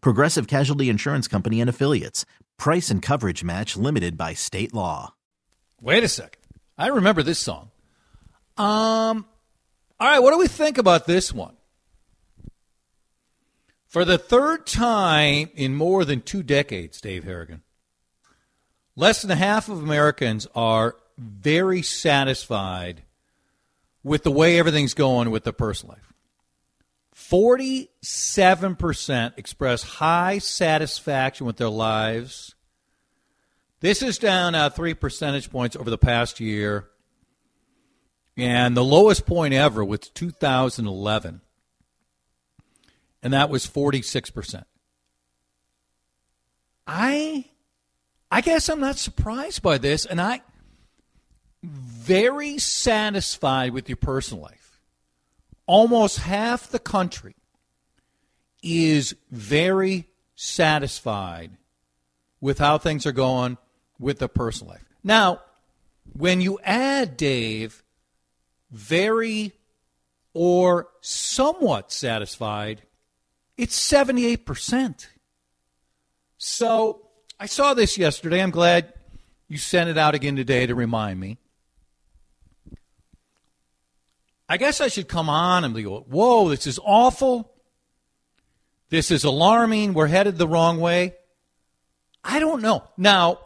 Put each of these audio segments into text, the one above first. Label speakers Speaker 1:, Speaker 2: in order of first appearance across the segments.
Speaker 1: Progressive Casualty Insurance Company and Affiliates. Price and coverage match limited by state law.
Speaker 2: Wait a second. I remember this song. Um, all right, what do we think about this one? For the third time in more than two decades, Dave Harrigan, less than half of Americans are very satisfied with the way everything's going with their personal life. 47% express high satisfaction with their lives. This is down uh, three percentage points over the past year. And the lowest point ever was 2011 and that was 46%. I I guess I'm not surprised by this and I very satisfied with your personal life. Almost half the country is very satisfied with how things are going with the personal life. Now, when you add Dave very or somewhat satisfied, it's 78%. So I saw this yesterday. I'm glad you sent it out again today to remind me. I guess I should come on and go, whoa, this is awful. This is alarming. We're headed the wrong way. I don't know. Now,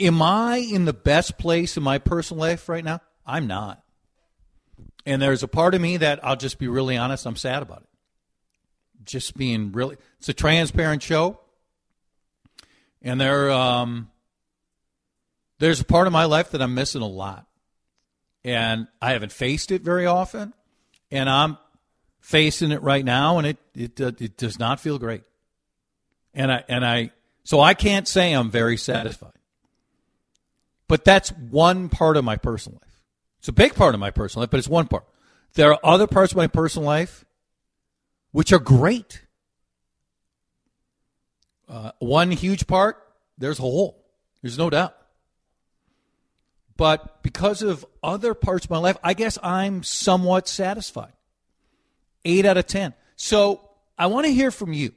Speaker 2: am I in the best place in my personal life right now? I'm not. And there's a part of me that I'll just be really honest, I'm sad about it just being really. It's a transparent show, and there um, there's a part of my life that I'm missing a lot, and I haven't faced it very often, and I'm facing it right now, and it it uh, it does not feel great, and I and I so I can't say I'm very satisfied, but that's one part of my personal life. It's a big part of my personal life, but it's one part. There are other parts of my personal life which are great. Uh, one huge part, there's a hole. There's no doubt. But because of other parts of my life, I guess I'm somewhat satisfied. Eight out of 10. So I want to hear from you.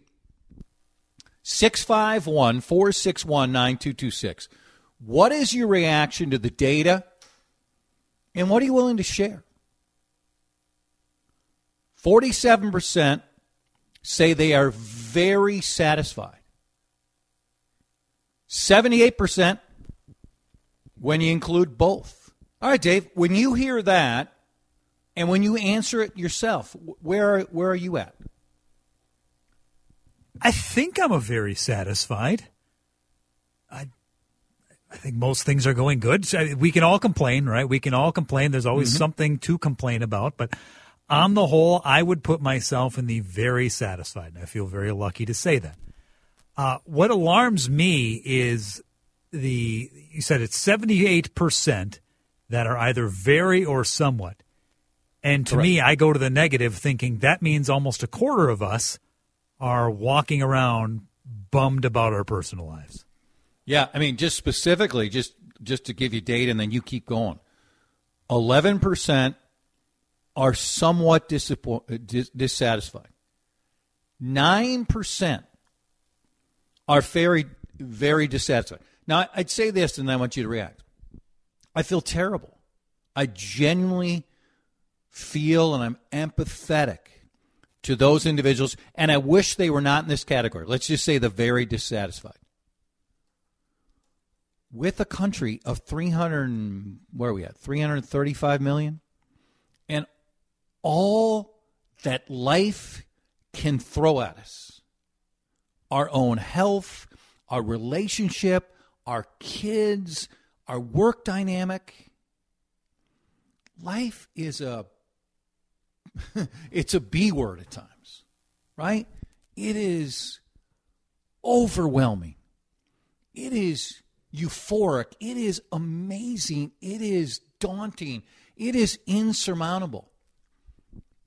Speaker 2: 651 461 9226. What is your reaction to the data? And what are you willing to share? 47% say they are very satisfied. 78% when you include both. All right, Dave, when you hear that and when you answer it yourself, where, where are you at?
Speaker 3: I think I'm a very satisfied. I I think most things are going good. We can all complain, right? We can all complain. There's always mm-hmm. something to complain about, but on the whole, I would put myself in the very satisfied, and I feel very lucky to say that. Uh, what alarms me is the you said it's seventy eight percent that are either very or somewhat, and to Correct. me, I go to the negative, thinking that means almost a quarter of us are walking around bummed about our personal lives.
Speaker 2: Yeah, I mean, just specifically, just just to give you data, and then you keep going. Eleven percent are somewhat uh, dissatisfied. 9% are very, very dissatisfied. Now, I'd say this, and I want you to react. I feel terrible. I genuinely feel and I'm empathetic to those individuals, and I wish they were not in this category. Let's just say the very dissatisfied. with a country of 300 where are we at 335 million and all that life can throw at us our own health our relationship our kids our work dynamic life is a it's a b word at times right it is overwhelming it is euphoric. It is amazing. It is daunting. It is insurmountable.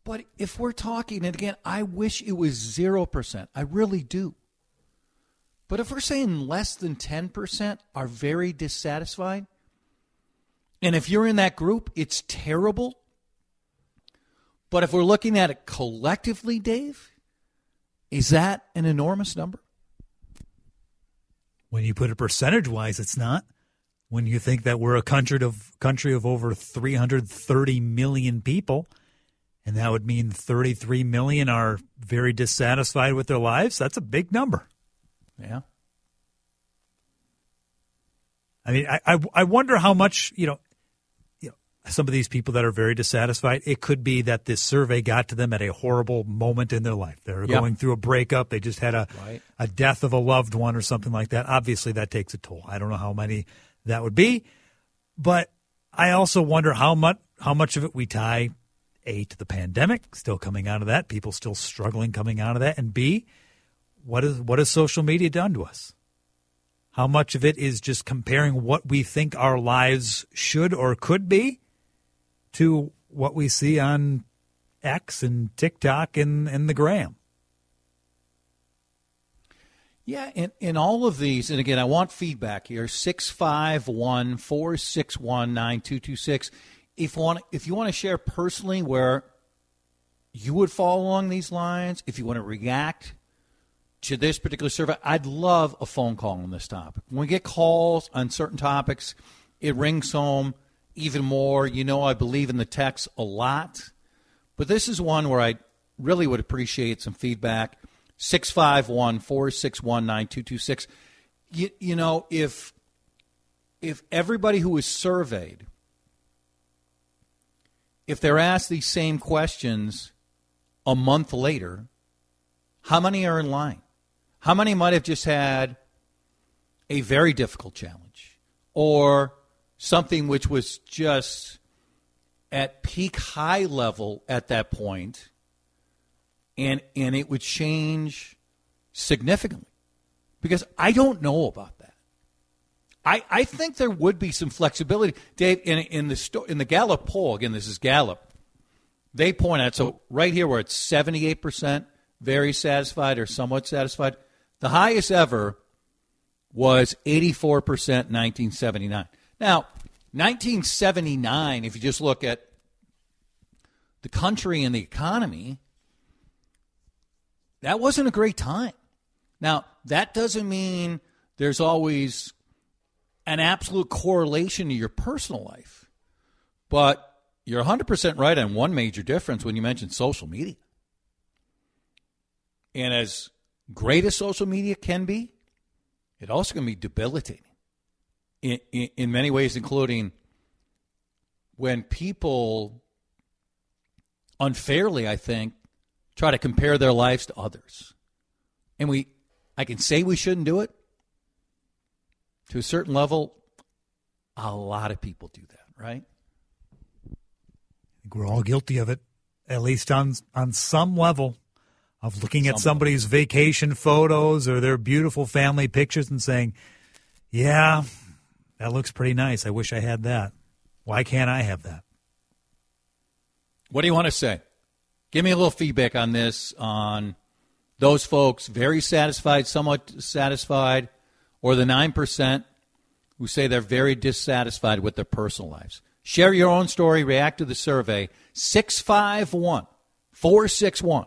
Speaker 2: But if we're talking, and again, I wish it was 0%. I really do. But if we're saying less than 10% are very dissatisfied, and if you're in that group, it's terrible. But if we're looking at it collectively, Dave, is that an enormous number?
Speaker 3: When you put it percentage wise, it's not. When you think that we're a country of country of over 330 million people, and that would mean 33 million are very dissatisfied with their lives, that's a big number.
Speaker 2: Yeah.
Speaker 3: I mean, I, I, I wonder how much you know some of these people that are very dissatisfied, it could be that this survey got to them at a horrible moment in their life. They're yep. going through a breakup. They just had a right. a death of a loved one or something like that. Obviously, that takes a toll. I don't know how many that would be, but I also wonder how much how much of it we tie a to the pandemic, still coming out of that, people still struggling coming out of that, and b what is what has social media done to us? How much of it is just comparing what we think our lives should or could be to what we see on X and TikTok and, and the gram.
Speaker 2: Yeah, in, in all of these, and again, I want feedback here 651 461 9226. If, if you want to share personally where you would fall along these lines, if you want to react to this particular survey, I'd love a phone call on this topic. When we get calls on certain topics, it rings home even more. You know, I believe in the text a lot, but this is one where I really would appreciate some feedback. 651 461 9226. You know, if if everybody who was surveyed, if they're asked these same questions a month later, how many are in line? How many might have just had a very difficult challenge or something which was just at peak high level at that point, and and it would change significantly because I don't know about that. I, I think there would be some flexibility, Dave. In in the sto- in the Gallup poll again, this is Gallup. They point out so right here where it's seventy eight percent very satisfied or somewhat satisfied. The highest ever was eighty four percent, nineteen seventy nine. Now, 1979, if you just look at the country and the economy, that wasn't a great time. Now, that doesn't mean there's always an absolute correlation to your personal life. But you're 100% right on one major difference when you mention social media. And as great as social media can be, it also can be debilitating in, in, in many ways, including when people unfairly, I think, try to compare their lives to others. And we, I can say we shouldn't do it. To a certain level, a lot of people do that, right?
Speaker 3: I think we're all guilty of it, at least on on some level, of looking at somebody's vacation photos or their beautiful family pictures and saying, "Yeah, that looks pretty nice. I wish I had that. Why can't I have that?
Speaker 2: What do you want to say? Give me a little feedback on this, on those folks very satisfied, somewhat satisfied, or the 9% who say they're very dissatisfied with their personal lives. Share your own story, react to the survey. 651 461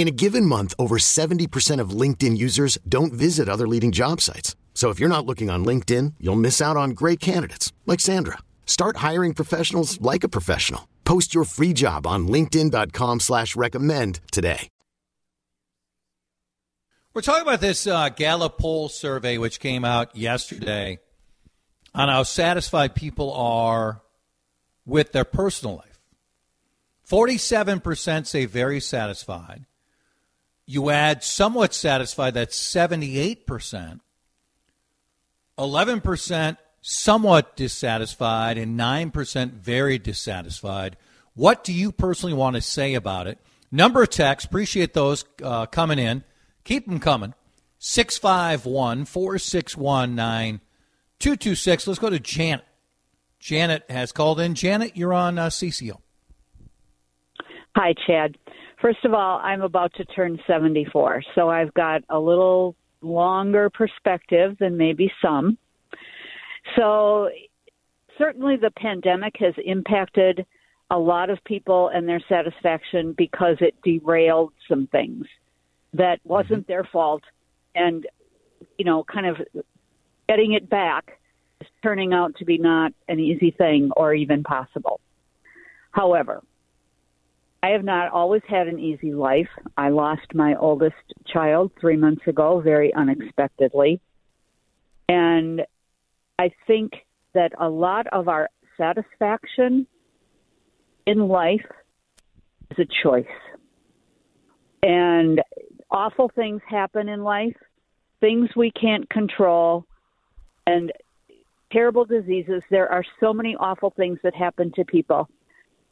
Speaker 4: In a given month, over 70% of LinkedIn users don't visit other leading job sites. So if you're not looking on LinkedIn, you'll miss out on great candidates like Sandra. Start hiring professionals like a professional. Post your free job on LinkedIn.com slash recommend today.
Speaker 2: We're talking about this uh, Gallup poll survey, which came out yesterday, on how satisfied people are with their personal life. 47% say very satisfied. You add somewhat satisfied, that's 78%. 11% somewhat dissatisfied, and 9% very dissatisfied. What do you personally want to say about it? Number of texts, appreciate those uh, coming in. Keep them coming. 651 461 9226. Let's go to Janet. Janet has called in. Janet, you're on uh, CCO.
Speaker 5: Hi, Chad. First of all, I'm about to turn 74, so I've got a little longer perspective than maybe some. So, certainly the pandemic has impacted a lot of people and their satisfaction because it derailed some things that mm-hmm. wasn't their fault. And, you know, kind of getting it back is turning out to be not an easy thing or even possible. However, I have not always had an easy life. I lost my oldest child three months ago, very unexpectedly. And I think that a lot of our satisfaction in life is a choice. And awful things happen in life, things we can't control, and terrible diseases. There are so many awful things that happen to people.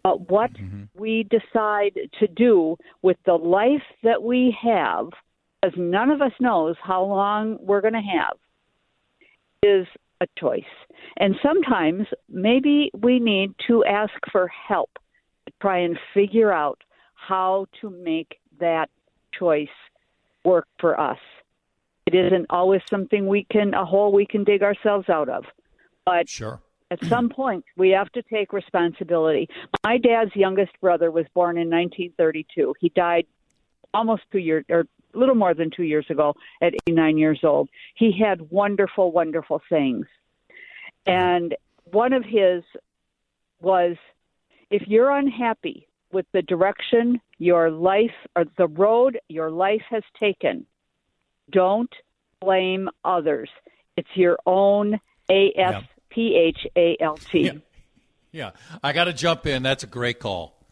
Speaker 5: But what mm-hmm. we decide to do with the life that we have, because none of us knows how long we're going to have, is a choice. And sometimes maybe we need to ask for help to try and figure out how to make that choice work for us. It isn't always something we can, a hole we can dig ourselves out of. But
Speaker 2: sure
Speaker 5: at some point, we have to take responsibility. My dad's youngest brother was born in 1932. He died almost two years, or a little more than two years ago, at 89 years old. He had wonderful, wonderful sayings. And one of his was if you're unhappy with the direction your life or the road your life has taken, don't blame others. It's your own AF. Yeah P H A L T.
Speaker 2: Yeah, I got to jump in. That's a great call.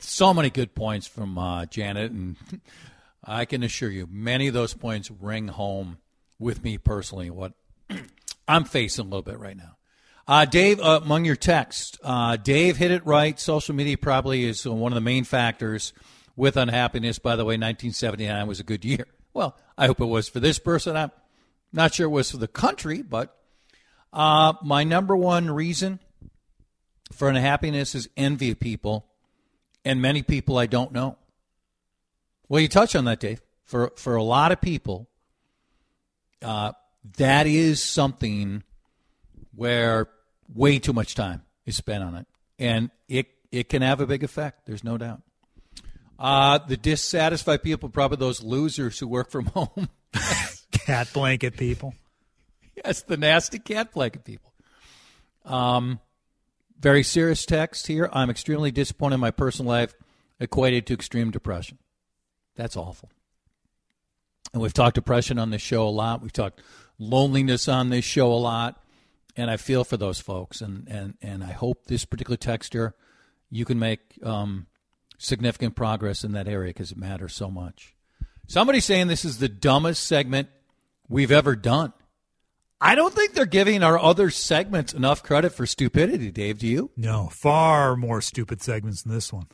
Speaker 2: So many good points from uh, Janet, and I can assure you, many of those points ring home with me personally. What I'm facing a little bit right now. Uh, Dave, uh, among your texts, uh, Dave hit it right. Social media probably is one of the main factors with unhappiness. By the way, 1979 was a good year. Well, I hope it was for this person. I'm not sure it was for the country, but uh, my number one reason for unhappiness is envy of people, and many people I don't know. Well, you touch on that, Dave. For for a lot of people, uh, that is something where way too much time is spent on it, and it it can have a big effect. There's no doubt. Uh, the dissatisfied people, probably those losers who work from home.
Speaker 3: Cat blanket people.
Speaker 2: yes, the nasty cat people. Um, very serious text here. I'm extremely disappointed in my personal life, equated to extreme depression. That's awful. And we've talked depression on this show a lot. We've talked loneliness on this show a lot. And I feel for those folks. And, and, and I hope this particular texter, you can make um, significant progress in that area because it matters so much. Somebody's saying this is the dumbest segment we've ever done. I don't think they're giving our other segments enough credit for stupidity, Dave. Do you?
Speaker 3: No, far more stupid segments than this one.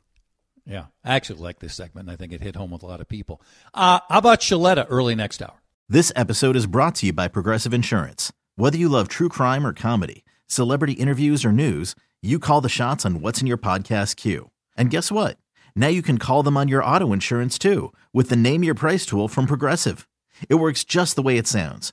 Speaker 2: Yeah, I actually like this segment. and I think it hit home with a lot of people. Uh, how about Shaletta early next hour?
Speaker 1: This episode is brought to you by Progressive Insurance. Whether you love true crime or comedy, celebrity interviews or news, you call the shots on what's in your podcast queue. And guess what? Now you can call them on your auto insurance too with the Name Your Price tool from Progressive. It works just the way it sounds.